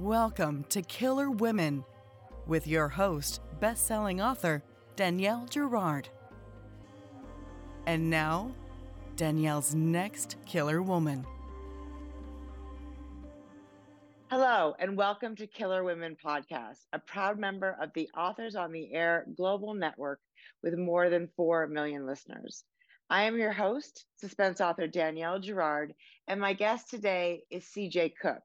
Welcome to Killer Women with your host, best-selling author Danielle Girard. And now, Danielle's next killer woman. Hello, and welcome to Killer Women Podcast, a proud member of the Authors on the Air global network with more than 4 million listeners. I am your host, suspense author Danielle Girard, and my guest today is CJ Cooke.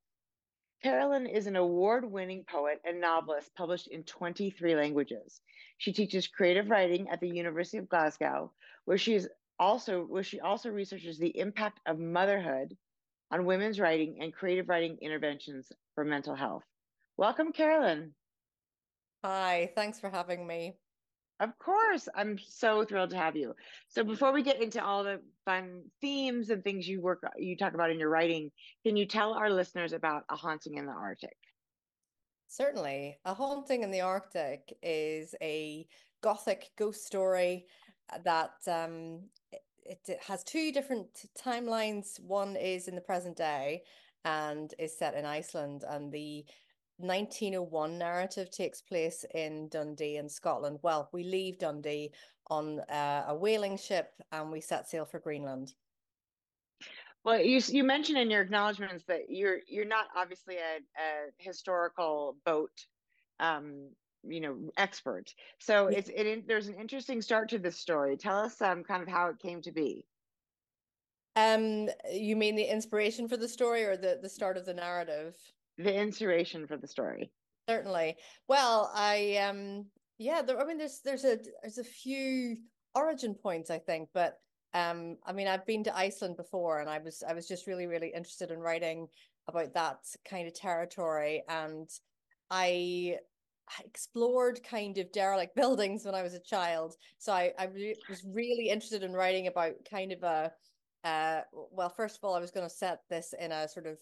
Carolyn is an award winning poet and novelist published in 23 languages. She teaches creative writing at the University of Glasgow, where she is also where she also researches the impact of motherhood on women's writing and creative writing interventions for mental health. Welcome, Carolyn. Hi, thanks for having me. Of course, I'm so thrilled to have you. So before we get into all the fun themes and things you work you talk about in your writing, can you tell our listeners about A Haunting in the Arctic? Certainly. A Haunting in the Arctic is a gothic ghost story that um, it, it has two different timelines. One is in the present day and is set in Iceland, and the 1901 narrative takes place in Dundee in Scotland. Well, we leave Dundee on uh, a whaling ship and we set sail for Greenland. Well, you you mentioned in your acknowledgments that you're you're not obviously a, a historical boat um, you know expert. So it's it there's an interesting start to this story. Tell us um kind of how it came to be. Um you mean the inspiration for the story or the the start of the narrative the inspiration for the story certainly well i um yeah there, i mean there's there's a there's a few origin points i think but um i mean i've been to iceland before and i was i was just really really interested in writing about that kind of territory and i explored kind of derelict buildings when I was a child. So I, I re- was really interested in writing about kind of a, uh, well, first of all, I was going to set this in a sort of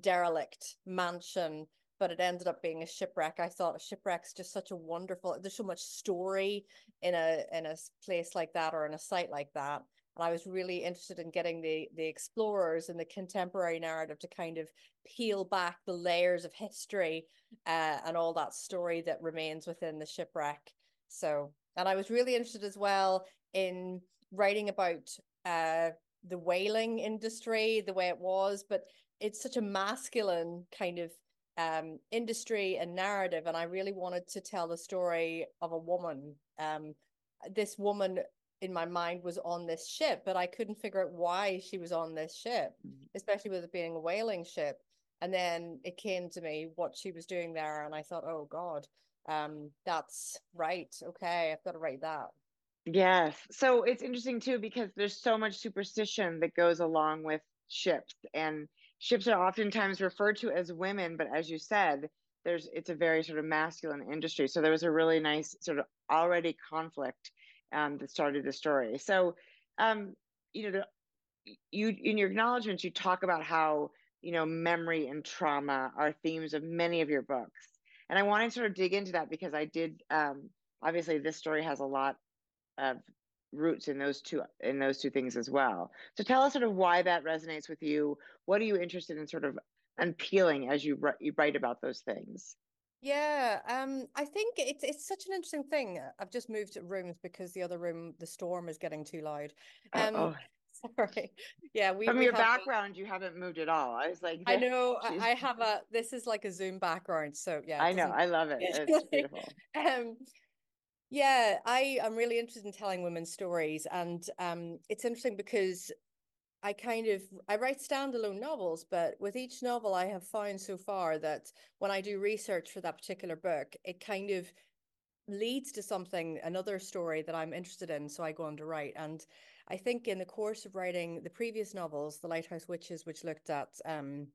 derelict mansion, but it ended up being a shipwreck. I thought a shipwreck's just such a wonderful, there's so much story in a, in a place like that or in a site like that and I was really interested in getting the the explorers and the contemporary narrative to kind of peel back the layers of history uh, and all that story that remains within the shipwreck. So, and I was really interested as well in writing about uh, the whaling industry, the way it was, but it's such a masculine kind of um, industry and narrative, and I really wanted to tell the story of a woman. Um, this woman in my mind was on this ship, but I couldn't figure out why she was on this ship, mm-hmm. especially with it being a whaling ship. And then it came to me what she was doing there, and I thought, oh God, um, that's right. Okay, I've got to write that. Yes. So it's interesting too because there's so much superstition that goes along with ships, and ships are oftentimes referred to as women, but as you said, there's it's a very sort of masculine industry. So there was a really nice sort of already conflict um, that started the story. So, um, you know, the, you in your acknowledgments, you talk about how you know memory and trauma are themes of many of your books, and I want to sort of dig into that because I did. Um, obviously, this story has a lot of roots in those two in those two things as well. So, tell us sort of why that resonates with you. What are you interested in, sort of unpeeling as you you write about those things? Yeah, um, I think it's it's such an interesting thing. I've just moved rooms because the other room, the storm is getting too loud. Um, oh sorry. Yeah, we from we your background, a, you haven't moved at all. I was like, I know. I have a. This is like a Zoom background, so yeah. I know. I love it. It's beautiful. um, yeah, I am really interested in telling women's stories, and um, it's interesting because I kind of I write standalone novels, but with each novel I have found so far that when I do research for that particular book, it kind of leads to something another story that I'm interested in so I go on to write. And I think in the course of writing the previous novels the Lighthouse Witches which looked at um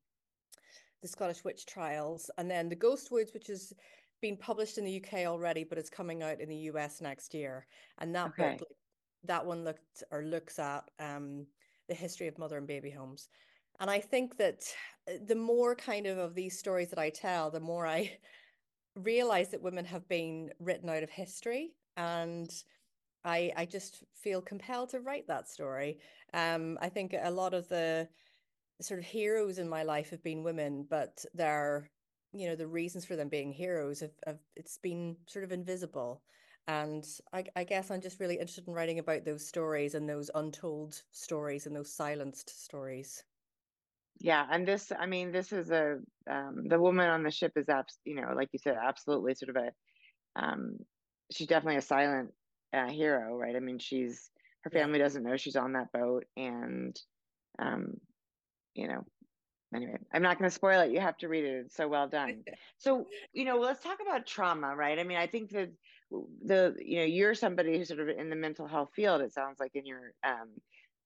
the Scottish witch trials and then the Ghost Woods which has been published in the UK already but it's coming out in the US next year and that okay. book that one looked or looks at um the history of mother and baby homes. And I think that uh, the more kind of of these stories that I tell, the more I realize that women have been written out of history and I I just feel compelled to write that story. Um, I think a lot of the sort of heroes in my life have been women, but they're you know the reasons for them being heroes have, have it's been sort of invisible. And I, I guess i'm just really interested in writing about those stories and those untold stories and those silenced stories. Yeah and this i mean this is a um, the woman on the ship is abs you know like you said absolutely sort of a um, she's definitely a silent uh, hero right? I mean she's her family yeah. doesn't know she's on that boat and um, you know anyway i'm not going to spoil it. You have to read it. It's so well done. So you know let's talk about trauma right? I mean i think that the you know you're somebody who's sort of in the mental health field it sounds like in your um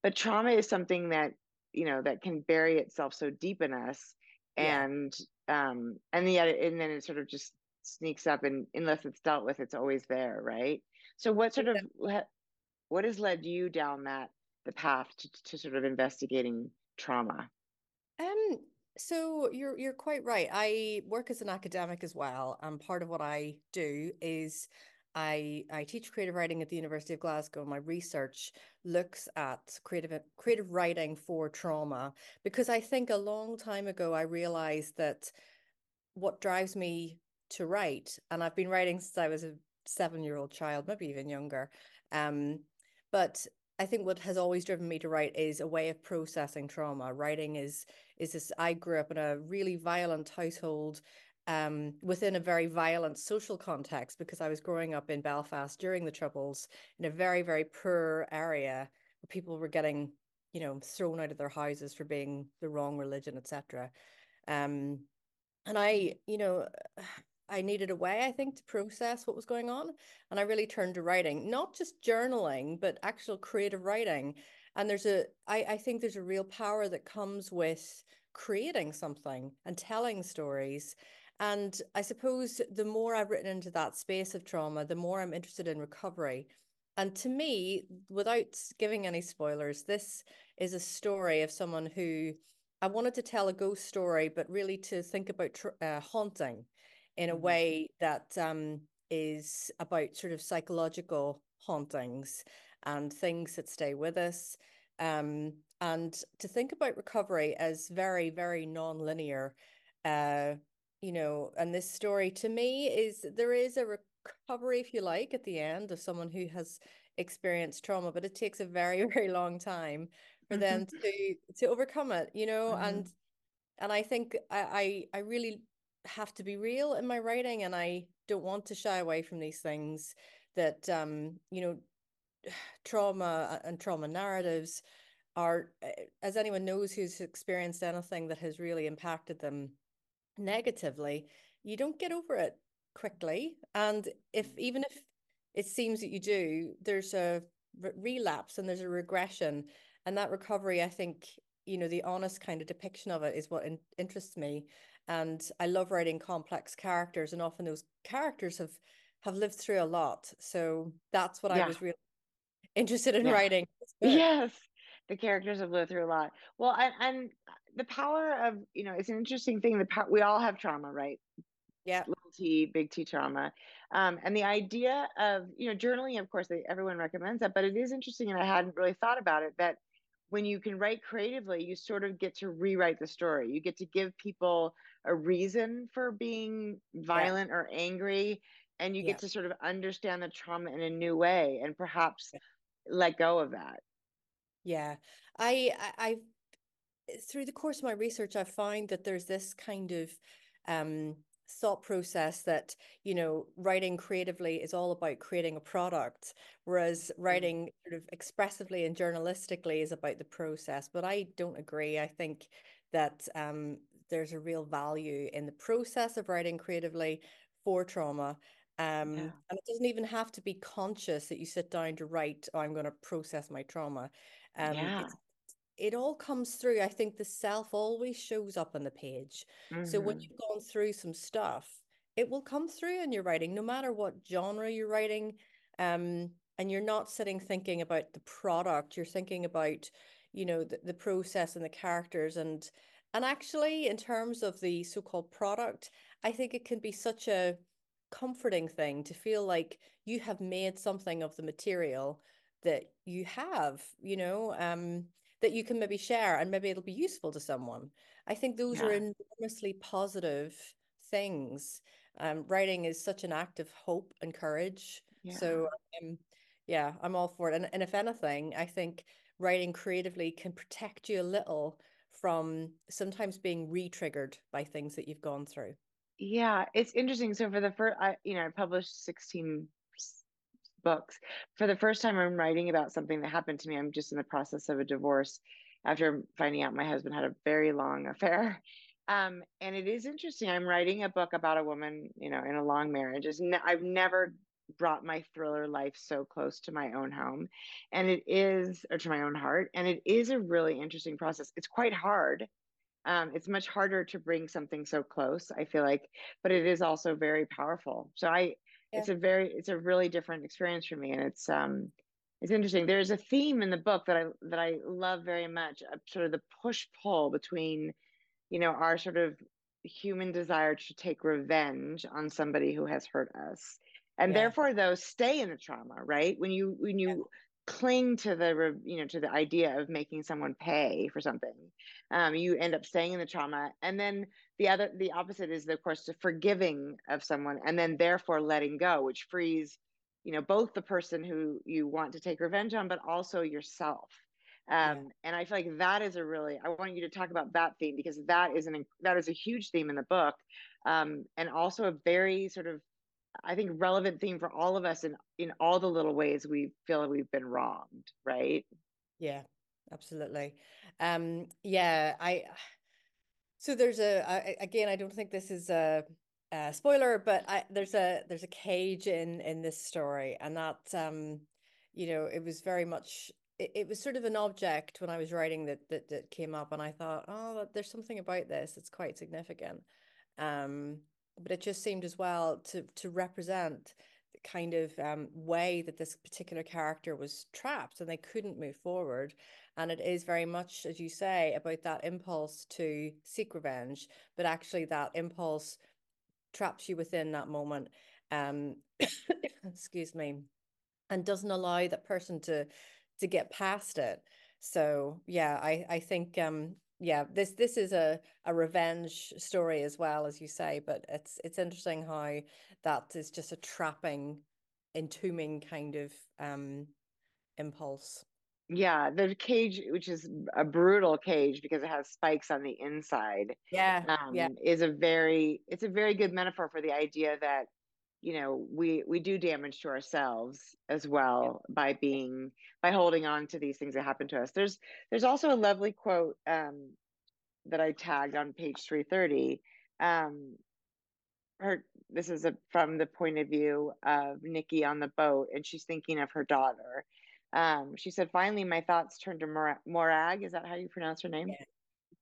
but trauma is something that you know that can bury itself so deep in us and yeah. um and yet and then it sort of just sneaks up and unless it's dealt with it's always there right? So what sort of what has led you down that the path to, to sort of investigating trauma um so you're you're quite right i work as an academic as well and part of what i do is I I teach creative writing at the University of Glasgow. My research looks at creative creative writing for trauma because I think a long time ago I realized that what drives me to write, and I've been writing since I was a seven year old child, maybe even younger. Um, but I think what has always driven me to write is a way of processing trauma. Writing is is this. I grew up in a really violent household um, within a very violent social context because I was growing up in Belfast during the Troubles in a very, very poor area where people were getting, you know, thrown out of their houses for being the wrong religion, etc. Um, and I, you know, I needed a way, I think, to process what was going on. And I really turned to writing, not just journaling, but actual creative writing. And there's a, I, I think there's a real power that comes with creating something and telling stories and I suppose the more I've written into that space of trauma, the more I'm interested in recovery. And to me, without giving any spoilers, this is a story of someone who I wanted to tell a ghost story, but really to think about uh, haunting in a mm-hmm. way that um, is about sort of psychological hauntings and things that stay with us. Um, and to think about recovery as very, very non-linear. Uh, you know, and this story to me is there is a recovery, if you like, at the end of someone who has experienced trauma, but it takes a very, very long time for them mm-hmm. to to overcome it, you know, mm-hmm. and and I think I, I I really have to be real in my writing and I don't want to shy away from these things that um, you know, trauma and trauma narratives are eh, as anyone knows who's experienced anything that has really impacted them negatively, you don't get over it quickly. And if mm. even if it seems that you do, there's a relapse and there's a regression. And that recovery, I think, you know, the honest kind of depiction of it is what in- interests me. And I love writing complex characters, and often those characters have have lived through a lot. So that's what yeah. I was really interested in yeah. writing. Yes, the characters have lived through a lot. Well, and, and the power of you know it's an interesting thing the power we all have trauma right yeah little t big t trauma um, and the idea of you know journaling of course they, everyone recommends that but it is interesting and i hadn't really thought about it that when you can write creatively you sort of get to rewrite the story you get to give people a reason for being violent yeah. or angry and you yeah. get to sort of understand the trauma in a new way and perhaps let go of that yeah i i through the course of my research, I found that there's this kind of um, thought process that you know writing creatively is all about creating a product whereas mm-hmm. writing sort of expressively and journalistically is about the process but i don't agree i think that um, there's a real value in the process of writing creatively for trauma um, yeah. and it doesn't even have to be conscious that you sit down to write oh, i'm going to process my trauma um, yeah. it all comes through. I think the self always shows up on the page. Mm-hmm. So when mm-hmm. you've gone through some stuff, it will come through in your writing, no matter what genre you're writing. Um, and you're not sitting thinking about the product. You're thinking about, you know, the, the process and the characters. And and actually, in terms of the so-called product, I think it can be such a comforting thing to feel like you have made something of the material that you have, you know. Um, that you can maybe share and maybe it'll be useful to someone. I think those yeah. are enormously positive things. Um, writing is such an act of hope and courage. Yeah. So, um, yeah, I'm all for it. And, and if anything, I think writing creatively can protect you a little from sometimes being re-triggered by things that you've gone through. Yeah, it's interesting. So for the first, I you know I published 16 books. For the first time, I'm writing about something that happened to me. I'm just in the process of a divorce after finding out my husband had a very long affair. Um, and it is interesting. I'm writing a book about a woman, you know, in a long marriage. Is ne- I've never brought my thriller life so close to my own home, and it is, or to my own heart, and it is a really interesting process. It's quite hard. Um, it's much harder to bring something so close. I feel like, but it is also very powerful. So I, yeah. it's a very, it's a really different experience for me, and it's um, it's interesting. There's a theme in the book that I that I love very much. Uh, sort of the push pull between, you know, our sort of human desire to take revenge on somebody who has hurt us and yeah. therefore those stay in the trauma right when you when you yeah. cling to the you know to the idea of making someone pay for something um, you end up staying in the trauma and then the other the opposite is of course the forgiving of someone and then therefore letting go which frees you know both the person who you want to take revenge on but also yourself um, yeah. and i feel like that is a really i want you to talk about that theme because that is an that is a huge theme in the book um, and also a very sort of I think relevant theme for all of us in in all the little ways we feel we've been wronged, right? Yeah, absolutely. Um, yeah, I. So there's a I, again. I don't think this is a, a spoiler, but I, there's a there's a cage in in this story, and that um, you know, it was very much. It, it was sort of an object when I was writing that that that came up, and I thought, oh, there's something about this. It's quite significant. Um, but it just seemed as well to to represent the kind of um, way that this particular character was trapped and they couldn't move forward. And it is very much, as you say, about that impulse to seek revenge, but actually that impulse traps you within that moment. Um, excuse me, and doesn't allow that person to to get past it. So yeah, I I think um yeah, this this is a a revenge story as well as you say, but it's it's interesting how that is just a trapping, entombing kind of um impulse. Yeah, the cage, which is a brutal cage because it has spikes on the inside. Yeah, um, yeah, is a very it's a very good metaphor for the idea that you know we we do damage to ourselves as well yeah. by being by holding on to these things that happen to us. There's there's also a lovely quote um, that i tagged on page 330 um, her this is a, from the point of view of nikki on the boat and she's thinking of her daughter. Um, she said finally my thoughts turned to morag. Is that how you pronounce her name? Yeah.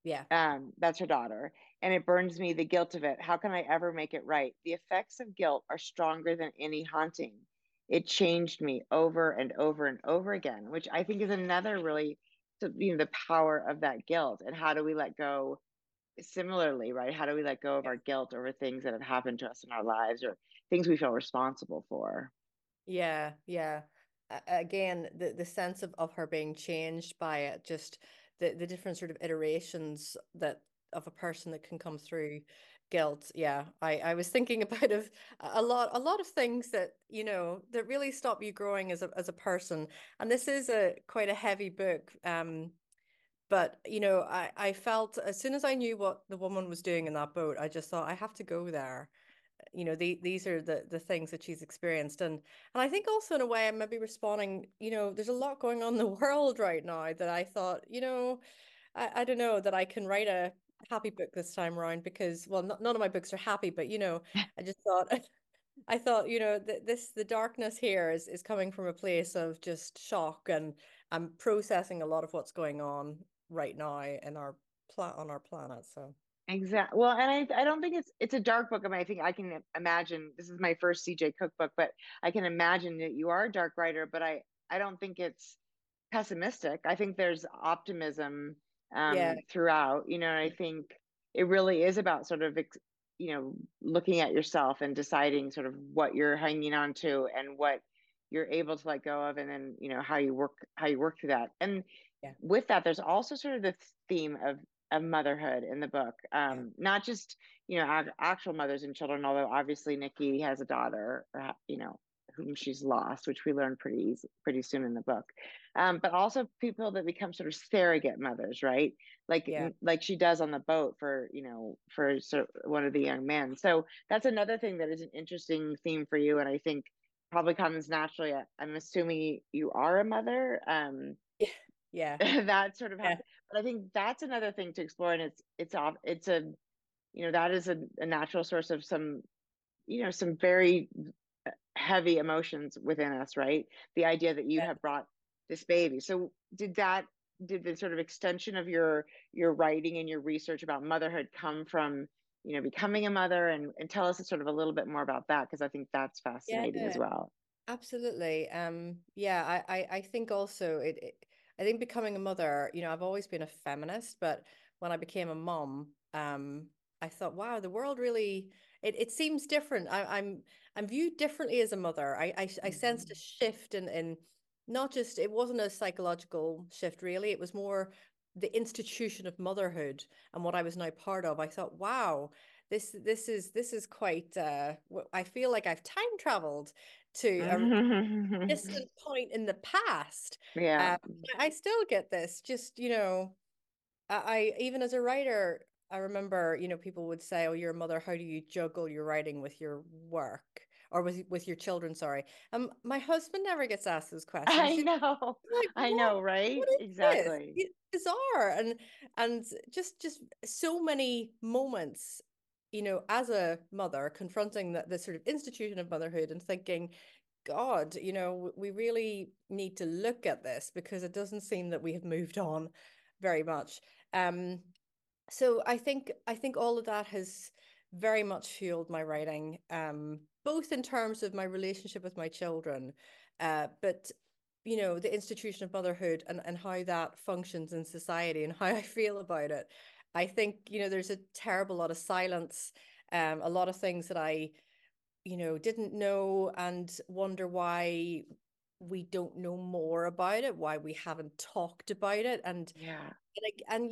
Yeah. Um, that's her daughter. And it burns me the guilt of it. How can I ever make it right? The effects of guilt are stronger than any haunting. It changed me over and over and over again, which I think is another really, you know, the power of that guilt. And how do we let go similarly, right? How do we let go of our guilt over things that have happened to us in our lives or things we feel responsible for? Yeah, yeah. Again, the, the sense of, of her being changed by it just the the different sort of iterations that of a person that can come through guilt yeah i i was thinking about of a lot a lot of things that you know that really stop you growing as a as a person. And this is a quite a heavy book um but you know i i felt as soon as i knew what the woman was doing in that boat i just thought i have to go there you know the, these are the the things that she's experienced and and i think also in a way i'm maybe responding you know there's a lot going on in the world right now that i thought you know i, I don't know that i can write a happy book this time around because well not, none of my books are happy but you know i just thought i thought you know that this the darkness here is is coming from a place of just shock and i'm processing a lot of what's going on right now in our pla- on our planet so Exactly. Well, and I, I don't think it's it's a dark book. I mean, I think I can imagine this is my first CJ Cooke book, but I can imagine that you are a dark writer. But I I don't think it's pessimistic. I think there's optimism um, yeah. throughout. You know, I think it really is about sort of you know looking at yourself and deciding sort of what you're hanging on to and what you're able to let go of, and then you know how you work how you work through that. And yeah. with that, there's also sort of the theme of of motherhood in the book. Um, not just you know actual mothers and children although obviously nikki has a daughter you know whom she's lost which we learn pretty easy, pretty soon in the book. Um, but also people that become sort of surrogate mothers right? Like yeah. like she does on the boat for you know for sort of one of the young men. So that's another thing that is an interesting theme for you and i think probably comes naturally. I'm assuming you are a mother um yeah. That sort of yeah. But i think that's another thing to explore and it's it's it's a you know that is a, a natural source of some you know some very heavy emotions within us right? The idea that you yeah. have brought this baby. So did that did the sort of extension of your your writing and your research about motherhood come from you know becoming a mother? And, and tell us sort of a little bit more about that because i think that's fascinating yeah, as well. Absolutely. Um yeah i i, I think also it, it, i think becoming a mother you know i've always been a feminist but when i became a mom um I thought, wow, the world really it, it seems different. I, am I'm, I'm viewed differently as a mother. I I, I sensed a mm-hmm. shift in in not just it wasn't a psychological shift really. It was more the institution of motherhood and what I was now part of. I thought, wow, this this is this is quite. Uh, I feel like I've time traveled to a distant point in the past. Yeah, um, I still get this. Just you know, I even as a writer, I remember, you know, people would say, "Oh, you're mother. How do you juggle your writing with your work or with with your children?" Sorry. Um, my husband never gets asked those questions. I know. Like, I know, right? Exactly. It's bizarre, and and just just so many moments, you know, as a mother confronting the, the sort of institution of motherhood and thinking, God, you know, we really need to look at this because it doesn't seem that we have moved on very much. Um, so I think I think all of that has very much fueled my writing, um, both in terms of my relationship with my children, uh, but you know the institution of motherhood and, and how that functions in society and how I feel about it. I think you know there's a terrible lot of silence, um, a lot of things that I, you know, didn't know and wonder why we don't know more about it, why we haven't talked about it, and yeah, like, and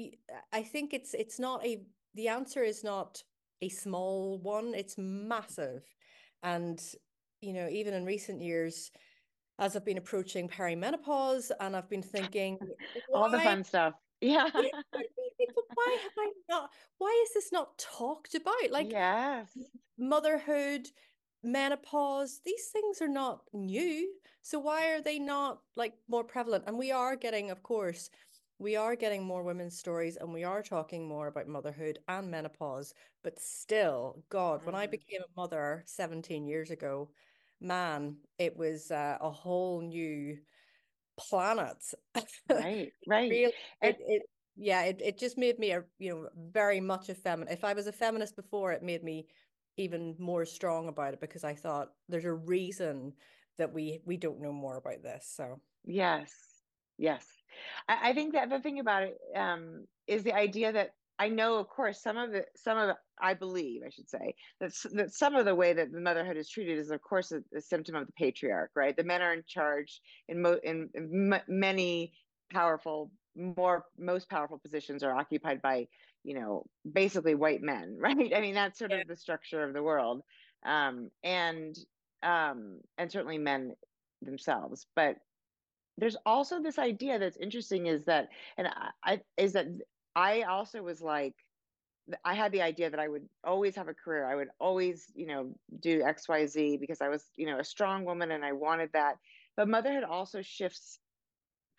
I think it's it's not a the answer is not a small one; it's massive, and you know, even in recent years, as I've been approaching perimenopause, and I've been thinking all the fun stuff. Yeah. yeah why have I not? Why is this not talked about? Like, yes, motherhood, menopause these things are not new so why are they not like more prevalent and we are getting of course we are getting more women's stories and we are talking more about motherhood and menopause but still god mm. when i mm-hmm. became a mother 17 years ago man it was uh, a whole new planet right right really, it, it yeah it, it just made me a you know very much a feminist if i was a feminist before it made me even more strong about it because I thought there's a reason that we we don't know more about this. So yes, yes, I, I think the other thing about it um, is the idea that I know, of course, some of the some of the, I believe I should say that that some of the way that the motherhood is treated is, of course, a, a symptom of the patriarch, right? The men are in charge in mo- in, in m- many powerful, more most powerful positions are occupied by you know, basically white men, right? I mean, that's sort yeah. of the structure of the world. Um, and um, and certainly men themselves. But there's also this idea that's interesting is that, and I, I is that I also was like, I had the idea that I would always have a career. I would always, you know, do X, Y, Z because I was, you know, a strong woman and I wanted that. But motherhood also shifts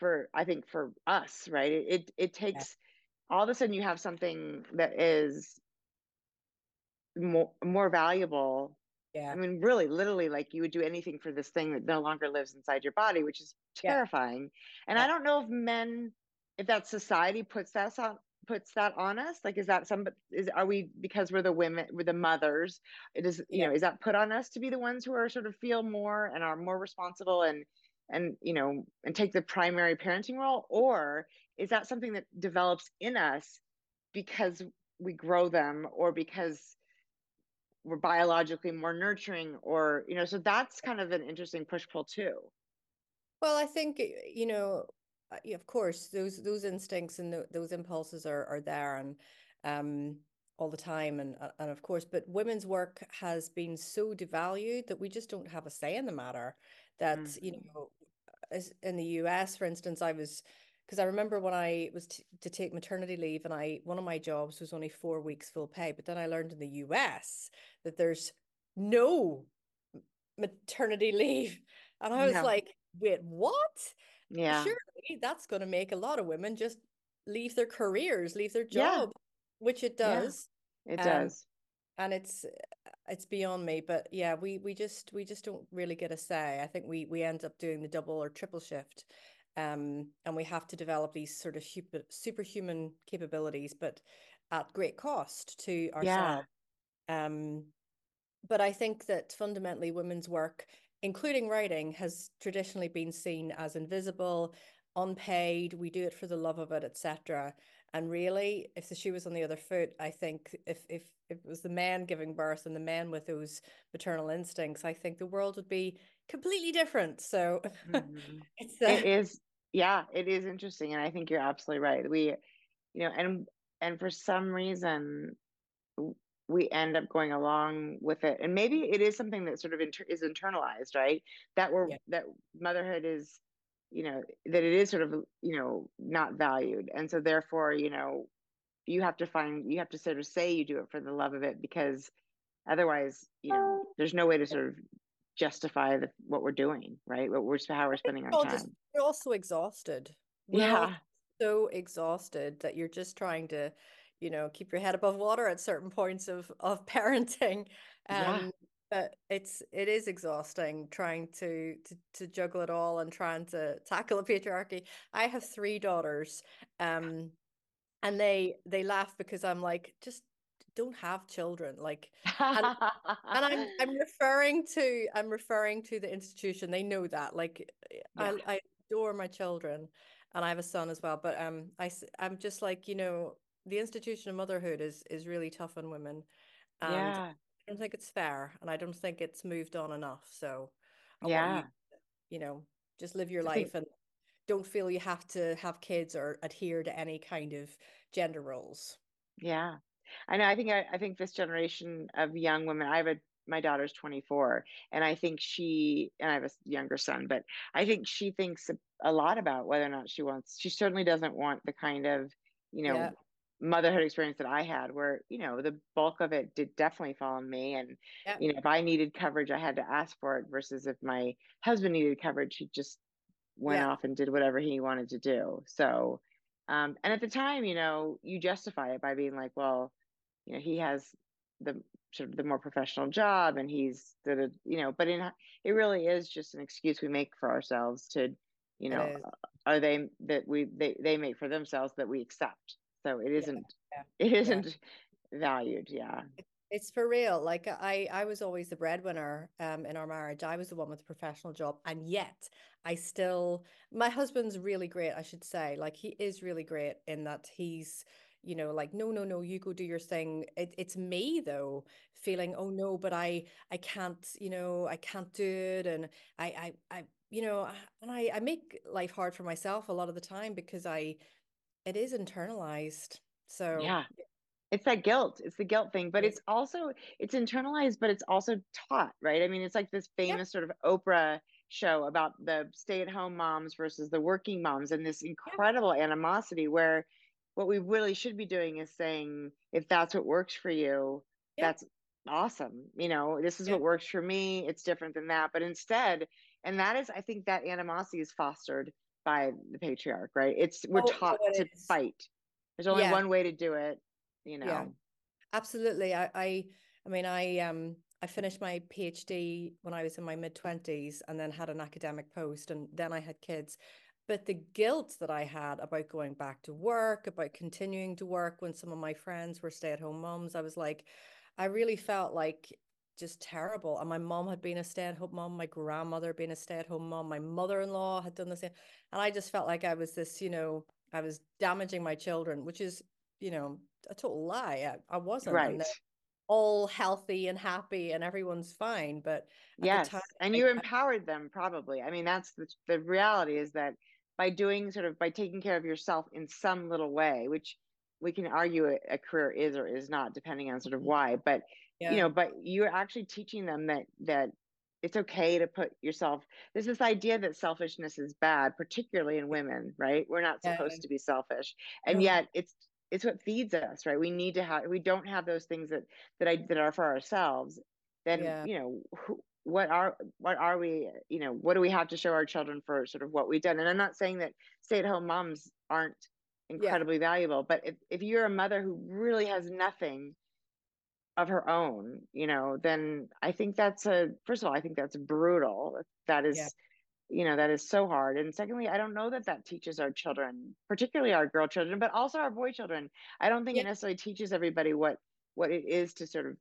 for, I think, for us, right? It it, it takes all of a sudden you have something that is more more valuable yeah i mean really literally like you would do anything for this thing that no longer lives inside your body which is terrifying yeah. and yeah. i don't know if men if that society puts that on puts that on us like is that some is are we because we're the women we're the mothers it is you yeah. know is that put on us to be the ones who are sort of feel more and are more responsible and and you know and take the primary parenting role or is that something that develops in us because we grow them or because we're biologically more nurturing or you know so that's kind of an interesting push pull too well i think you know of course those those instincts and the, those impulses are are there and um all the time and uh, and of course but women's work has been so devalued that we just don't have a say in the matter that mm-hmm. you know in the US for instance I was because I remember when I was t- to take maternity leave and I one of my jobs was only 4 weeks full pay but then I learned in the US that there's no maternity leave. And I was no. like wait what? Yeah. surely that's going to make a lot of women just leave their careers leave their job yeah. which it does. Yeah, it um, does and it's it's beyond me but yeah we we just we just don't really get a say. I think we we end up doing the double or triple shift um and we have to develop these sort of super, superhuman capabilities but at great cost to ourselves. Yeah. um but i think that fundamentally women's work including writing has traditionally been seen as invisible unpaid we do it for the love of it etc and really if the shoe was on the other foot i think if if, if it was the men giving birth and the men with those maternal instincts i think the world would be completely different so mm-hmm. it's uh, it is yeah it is interesting and i think you're absolutely right we you know and and for some reason we end up going along with it and maybe it is something that sort of inter- is internalized right that we're yeah. that motherhood is you know that it is sort of you know not valued and so therefore you know you have to find you have to sort of say you do it for the love of it because otherwise you know there's no way to sort of justify the, what we're doing right? What we're how we're spending our time just, we're also exhausted. We're yeah. so exhausted that you're just trying to you know keep your head above water at certain points of of parenting yeah but it's it is exhausting trying to, to to juggle it all and trying to tackle a patriarchy. I have three daughters um and they they laugh because i'm like just don't have children like and, and i'm i'm referring to i'm referring to the institution. They know that like yeah. I, I adore my children and i have a son as well but um i i'm just like you know the institution of motherhood is is really tough on women and yeah don't think it's fair and I don't think it's moved on enough. So I yeah. You, you, know, just live your life and don't feel you have to have kids or adhere to any kind of gender roles. Yeah. I know. I think I, I think this generation of young women, I have a my daughter's 24 and i think she and i have a younger son but i think she thinks a, a lot about whether or not she wants she certainly doesn't want the kind of you know yeah motherhood experience that I had where, you know, the bulk of it did definitely fall on me. And, you know, if I needed coverage, I had to ask for it versus if my husband needed coverage, he just went off and did whatever he wanted to do. So, um, and at the time, you know, you justify it by being like, well, you know, he has the sort of the more professional job and he's the, you know, but in, it really is just an excuse we make for ourselves to, you know, are they that we, they, they make for themselves that we accept so it isn't yeah, it isn't yeah. valued yeah. It's for real like i i was always the breadwinner um in our marriage. I was the one with the professional job and yet i still my husband's really great i should say. Like he is really great in that he's you know like no no no you go do your thing. It, it's me though feeling oh no but i i can't you know i can't do it and i i i you know and i i make life hard for myself a lot of the time because i it is internalized so yeah. It's that guilt it's the guilt thing but it's also it's internalized but it's also taught right? I mean it's like this famous sort of oprah show about the stay-at-home moms versus the working moms and this incredible animosity where what we really should be doing is saying if that's what works for you that's awesome you know this is what works for me it's different than that but instead and that is i think that animosity is fostered by the patriarch, right? It's we're oh, taught to fight. There's only yeah. one way to do it, you know. Yeah. Absolutely. I, I I mean I um I finished my PhD when I was in my mid 20s and then had an academic post and then I had kids. But the guilt that I had about going back to work, about continuing to work when some of my friends were stay at home moms, I was like, I really felt like just terrible. And my mom had been a stay at home mom, my grandmother had been a stay at home mom, my mother in law had done the same. And I just felt like I was this, you know, I was damaging my children, which is, you know, a total lie. I, I wasn't. Right. all healthy and happy and everyone's fine. But yes, time, and you I, empowered them probably. I mean, that's the, the reality is that by doing sort of by taking care of yourself in some little way, which we can argue a, a career is or is not depending on sort of why but Yeah. you know but you're actually teaching them that that it's okay to put yourself there's this idea that selfishness is bad particularly in women right we're not Yeah. supposed to be selfish and yet it's it's what feeds us right we need to have we don't have those things that that i that are for ourselves then Yeah. you know who, what are what are we you know what do we have to show our children for sort of what we've done and i'm not saying that stay-at-home moms aren't incredibly valuable but if, if you're a mother who really has nothing of her own you know then i think that's a first of all i think that's brutal that is Yeah. you know that is so hard and secondly i don't know that that teaches our children particularly our girl children but also our boy children i don't think Yeah. it necessarily teaches everybody what what it is to sort of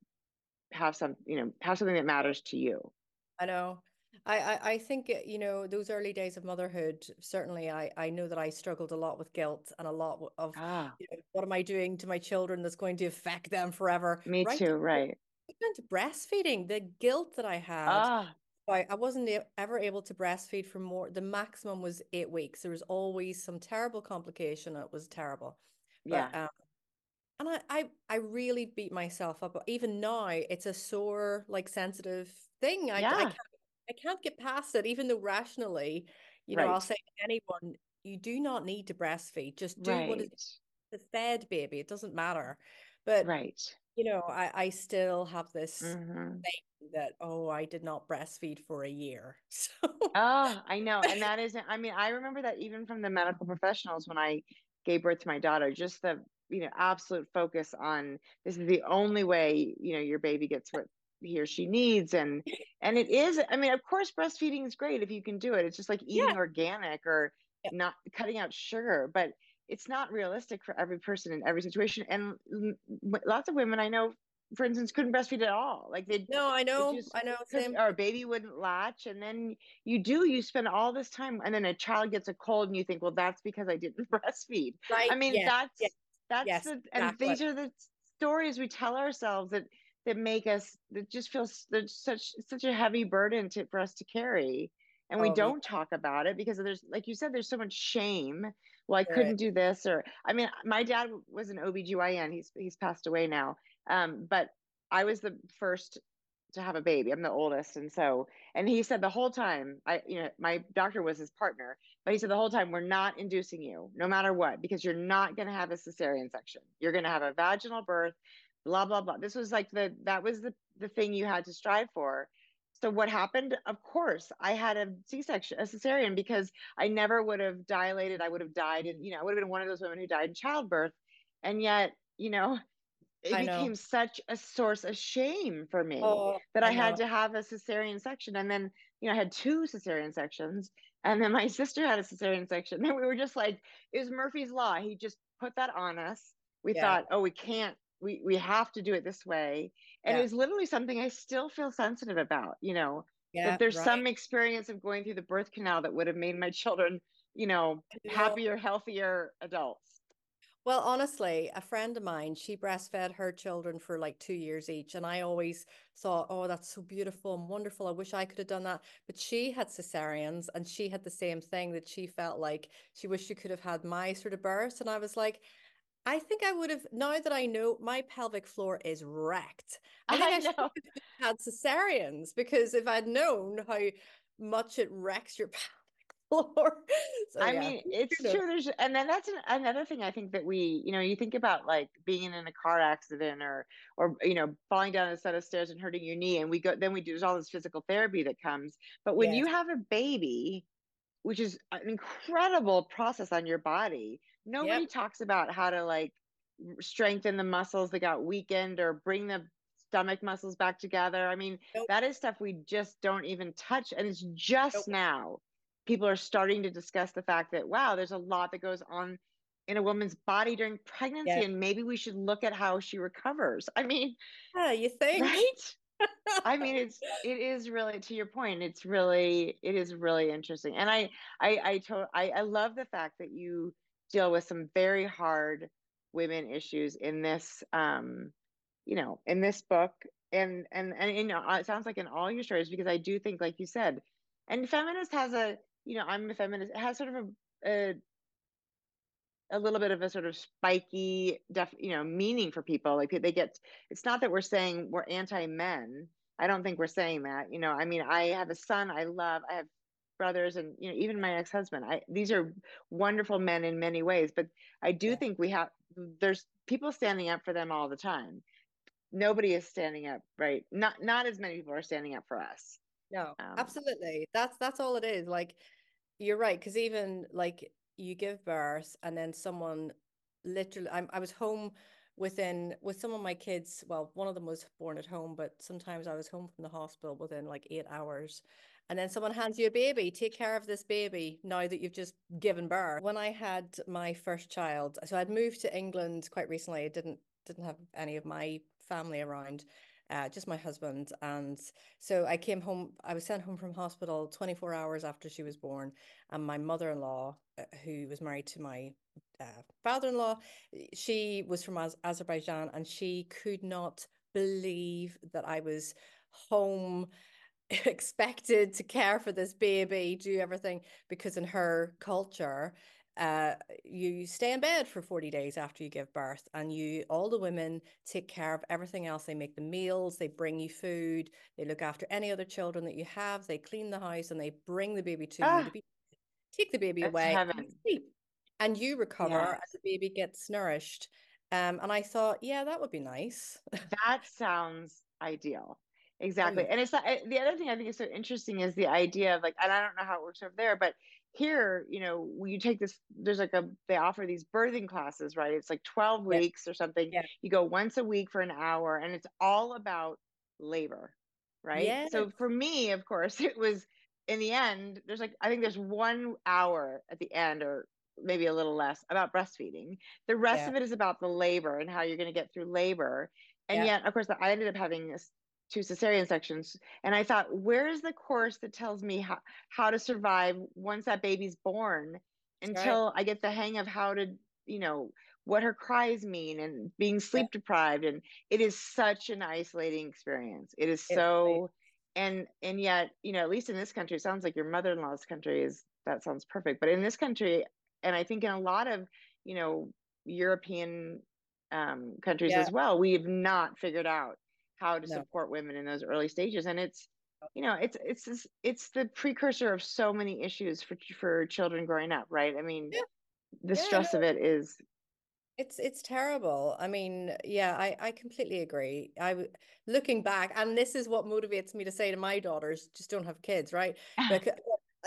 have some you know have something that matters to you I know. I, I, I think, uh, you know, those early days of motherhood, certainly I, I know that I struggled a lot with guilt and a lot of, ah you know, what am I doing to my children that's going to affect them forever? me Right too to- right Even to breastfeeding, the guilt that I had. ah I, I wasn't ever able to breastfeed for more, the maximum was eight weeks. There was always some terrible complication. It was terrible. yeah um, and I, I I really beat myself up. Even now, it's a sore, like sensitive thing. I, I Yeah. can't I can't get past it, even though rationally, you know, I'll say to anyone, you do not need to breastfeed. Just do what is right the fed baby. It doesn't matter. But right you know, I, I still have this hmm that, oh, I did not breastfeed for a year. So Oh, I know. And that isn't, I mean, I remember that even from the medical professionals when I gave birth to my daughter, just the, you know, absolute focus on this is the only way, you know, your baby gets what he or she needs. And, and it is, I mean, of course, breastfeeding is great if you can do it. It's just like Yeah. eating organic or Yeah. not cutting out sugar, but it's not realistic for every person in every situation. And lots of women I know, for instance, couldn't breastfeed at all. Like they, no, I know, just I know, same. our baby wouldn't latch and then you do you spend all this time and then a child gets a cold and you think well that's because i didn't breastfeed Right? i mean yes, that's yes, that's yes, the and exactly. these are the stories we tell ourselves that that make us that just feels such such a heavy burden to for us to carry. And we Oh, don't talk about it because there's like you said there's so much shame. Well i There couldn't do this or i mean my dad was an obgyn he's he's passed away now. Um but i was the first to have a baby. I'm the oldest. And so and he said the whole time i you know my doctor was his partner but he said the whole time we're not inducing you no matter what because you're not going to have a cesarean section. You're going to have a vaginal birth blah blah blah this was like the that was the the thing you had to strive for so what happened of course i had a c-section a cesarean because i never would have dilated i would have died and you know i would have been one of those women who died in childbirth and yet you know it I know. became such a source of shame for me Oh, that I, I had know. to have a cesarean section. And then, you know, I had two cesarean sections. And then my sister had a cesarean section. And we were just like, it was Murphy's Law. He just put that on us. We Yeah. thought, oh, we can't, we, we have to do it this way. And Yeah. it was literally something I still feel sensitive about, you know, Yeah, that there's right. some experience of going through the birth canal that would have made my children, you know. happier, healthier adults. Well, honestly, a friend of mine, she breastfed her children for like two years each. And I always thought, oh, that's so beautiful and wonderful. I wish I could have done that. But she had cesareans and she had the same thing that she felt like she wished she could have had my sort of birth. And I was like, I think I would have, now that I know my pelvic floor is wrecked, I think I I, should have had cesareans because if I'd known how much it wrecks your pelvic floor. So I yeah, mean, it's true. There's, and then that's an, another thing I think that we, you know, you think about like being in a car accident or, or you know, falling down a set of stairs and hurting your knee, and we go, then we do there's all this physical therapy that comes. But when you have a baby, which is an incredible process on your body, nobody talks about how to like strengthen the muscles that got weakened or bring the stomach muscles back together. I mean, Nope. that is stuff we just don't even touch, and it's just Nope. now people are starting to discuss the fact that wow there's a lot that goes on in a woman's body during pregnancy Yeah. and maybe we should look at how she recovers i mean Yeah, you think? right i mean it's it is really to your point it's really it is really interesting and i i i to, I, I love the fact that you deal with some very hard women issues in this um you know in this book. And and and you know it sounds like in all your stories because i do think like you said and feminist has a you know i'm a feminist it has sort of a, a a little bit of a sort of spiky def you know meaning for people. Like they get it's not that we're saying we're anti men i don't think we're saying that you know i mean i have a son i love i have brothers and you know even my ex-husband i these are wonderful men in many ways but i do yeah. think we have there's people standing up for them all the time. Nobody is standing up right? Not not as many people are standing up for us. No um, absolutely. That's that's all it is. Like you're right because even like you give birth and then someone literally I'm, i was home within with some of my kids well one of them was born at home but sometimes i was home from the hospital within like eight hours and then someone hands you a baby take care of this baby now that you've just given birth when i had my first child so i'd moved to england quite recently i didn't didn't have any of my family around uh, just my husband. And so I came home, I was sent home from hospital 24 hours after she was born. And my mother in law, uh, who was married to my uh, father in law, she was from Az- Azerbaijan and she could not believe that I was home expected to care for this baby, do everything, because in her culture, uh, you stay in bed for 40 days after you give birth and you all the women take care of everything else. They make the meals they bring you food they look after any other children that you have they clean the house and they bring the baby to ah, you to be, take the baby away and, and you recover yes. and the baby gets nourished. Um, and i thought yeah that would be nice. That sounds ideal exactly and it's eh, the other thing i think is so interesting is the idea of like and i don't know how it works over there but here you know you take this there's like a they offer these birthing classes right it's like 12 weeks or something yeah. you go once a week for an hour and it's all about labor right yes. so for me of course it was in the end there's like i think there's one hour at the end or maybe a little less about breastfeeding the rest yeah. of it is about the labor and how you're going to get through labor and yeah. yet of course i ended up having this two cesarean sections. And i thought where's the course that tells me how, how to survive once that baby's born until right. i get the hang of how to you know what her cries mean and being sleep deprived? And it is such an isolating experience. It is so and and yet you know at least in this country it sounds like your mother-in-law's country is that sounds perfect. But in this country and i think in a lot of you know european um, countries yeah. as well we have not figured out how to no. support women in those early stages and it's oh. you know it's it's it's the precursor of so many issues for for children growing up right i mean yeah. the yeah, stress no. of it is it's it's terrible i mean yeah i i completely agree i looking back and this is what motivates me to say to my daughters just don't have kids right because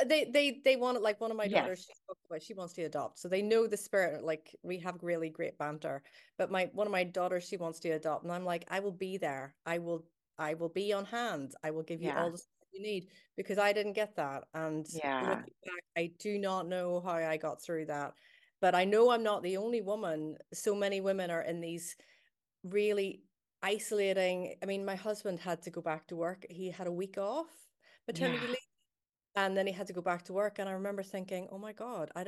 Uh, they they they want it like one of my daughters yes. she wants to adopt so they know the spirit like we have really great banter but my one of my daughters she wants to adopt and i'm like i will be there i will i will be on hand i will give you yeah. all the you need because i didn't get that and yeah back, i do not know how i got through that but i know i'm not the only woman so many women are in these really isolating i mean my husband had to go back to work he had a week off maternity yeah. leave and then he had to go back to work and i remember thinking oh my god i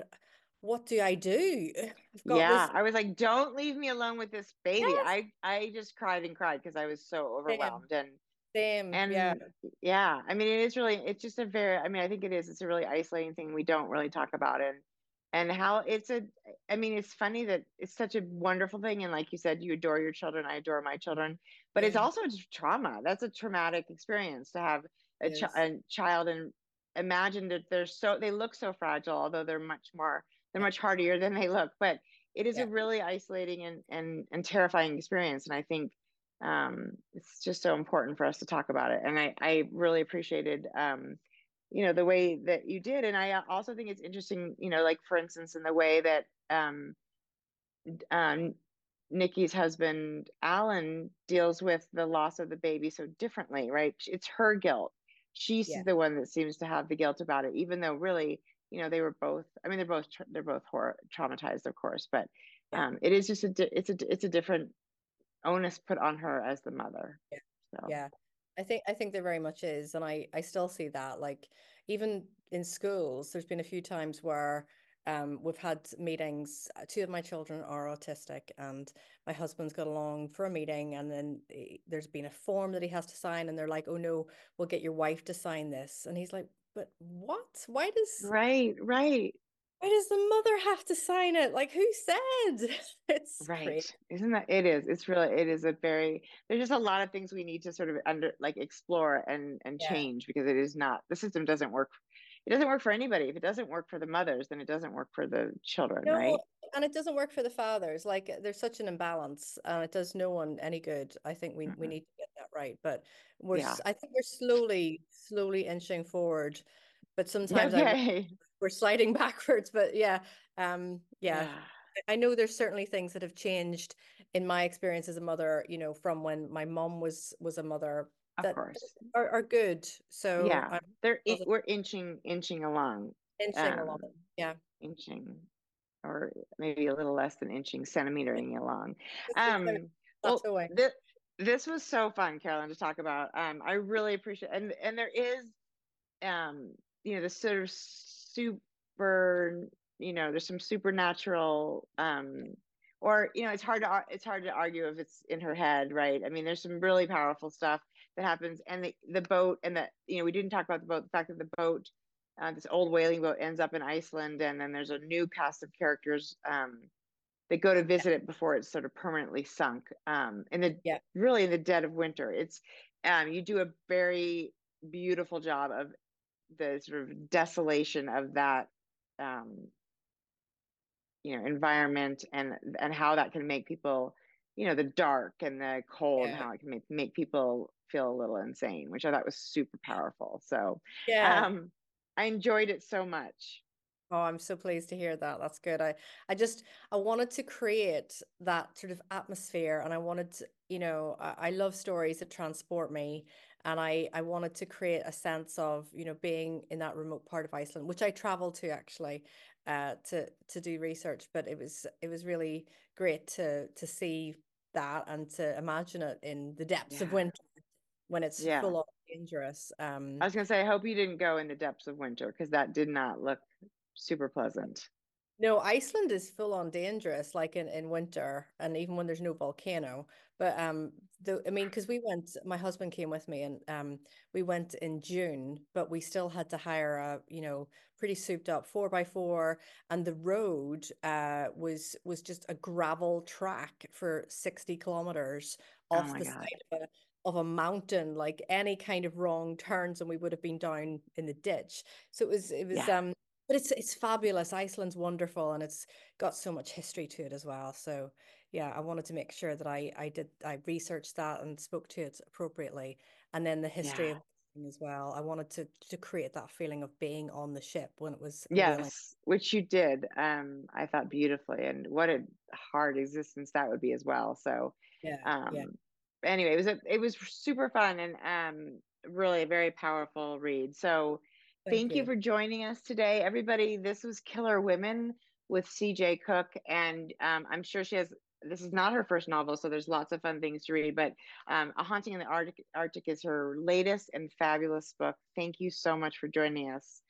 what do i do yeah this... i was like don't leave me alone with this baby yes. i i just cried and cried because i was so overwhelmed Same. and Same. And yeah. yeah, I mean, it is really, it's just a very, I mean, I think it is, it's a really isolating thing we don't really talk about. And, and how it's a, I mean, it's funny that it's such a wonderful thing. And like you said, you adore your children. I adore my children, but yeah. it's mm-hmm. also trauma. That's a traumatic experience to have a, ch- a child and imagine that they're so they look so fragile although they're much more they're much hardier than they look but it is yeah. a really isolating and, and and terrifying experience and i think um, it's just so important for us to talk about it and i i really appreciated um, you know the way that you did and i also think it's interesting you know like for instance in the way that um, um, Nikki's husband Alan deals with the loss of the baby so differently, right? It's her guilt she's yeah. the one that seems to have the guilt about it even though really you know they were both i mean they're both they're both horror, traumatized of course but um it is just a it's a it's a different onus put on her as the mother yeah so. yeah i think i think there very much is and i i still see that like even in schools there's been a few times where um, we've had meetings. Uh, two of my children are autistic, and my husband's got along for a meeting, and then eh, there's been a form that he has to sign, and they're like, "Oh no, we'll get your wife to sign this," and he's like, "But what? Why does?" Right, right. why does the mother have to sign it? Like who said? It's right. crazy. Isn't that it is. It's really it is a very there's just a lot of things we need to sort of under like explore and and Yeah. change because it is not the system doesn't work it doesn't work for anybody. If it doesn't work for the mothers, then it doesn't work for the children, No, right? and it doesn't work for the fathers. Like there's such an imbalance, and it does no one any good. I think we we Mhm. need to get that right. But we're Yeah. I think we're slowly slowly inching forward, but sometimes I Okay. we're sliding backwards. But yeah, um, yeah. Yeah. I I know there's certainly things that have changed in my experience as a mother, you know, from when my mom was was a mother Of that course. are, are good. So Yeah. I'm They're in, we're inching inching along. inching along. Um Yeah. inching or maybe a little less than inching, centimetering along. Just kind of Um, well, th- this was so fun, Carolyn, to talk about. Um, I really appreciate, and and there is, um, you know, the sort of super, you know, there's some supernatural, um, or you know, it's hard to it's hard to argue if it's in her head, right? I mean, there's some really powerful stuff that happens, and the the boat, and the you know, we didn't talk about the boat, the fact that the boat uh, this old whaling boat ends up in Iceland, and then there's a new cast of characters um, that go to visit it before it's sort of permanently sunk. Um, in the Yeah. really in the dead of winter, it's um, you do a very beautiful job of the sort of desolation of that um, you know environment and and how that can make people you know the dark and the cold Yeah. how it can make make people feel a little insane which i thought was super powerful so Yeah. um i enjoyed it so much Oh, I'm so pleased to hear that. That's good. I, I just, I wanted to create that sort of atmosphere, and I wanted to, you know, I, I love stories that transport me, and I, I wanted to create a sense of, you know, being in that remote part of Iceland, which I traveled to actually, uh, to to do research. But it was, it was really great to to see that and to imagine it in the depths of winter when it's Yeah. full on dangerous. Um, i was going to say i hope you didn't go in the depths of winter because that did not look super pleasant No, Iceland is full on dangerous, like in, in winter and even when there's no volcano. But um the I mean, because we went, my husband came with me and um we went in June, but we still had to hire a, you know, pretty souped up four by four and the road uh was was just a gravel track for 60 kilometers Oh off the God. side of a of a mountain, like any kind of wrong turns and we would have been down in the ditch. So it was it was Yeah. um but it's it's fabulous. Iceland's wonderful and it's got so much history to it as well. So yeah, I wanted to make sure that I I did I researched that and spoke to it appropriately. And then the history Yeah. of as well. I wanted to to create that feeling of being on the ship when it was yes which you did um i thought beautifully and what a hard existence that would be as well so Yeah, um yeah. anyway it was a, it was super fun and um really a very powerful read so Thank thank you you. for joining us today. Everybody this was killer women with CJ Cooke and um i'm sure she has this is not her first novel so there's lots of fun things to read but um a haunting in the arctic arctic is her latest and fabulous book. Thank you so much for joining us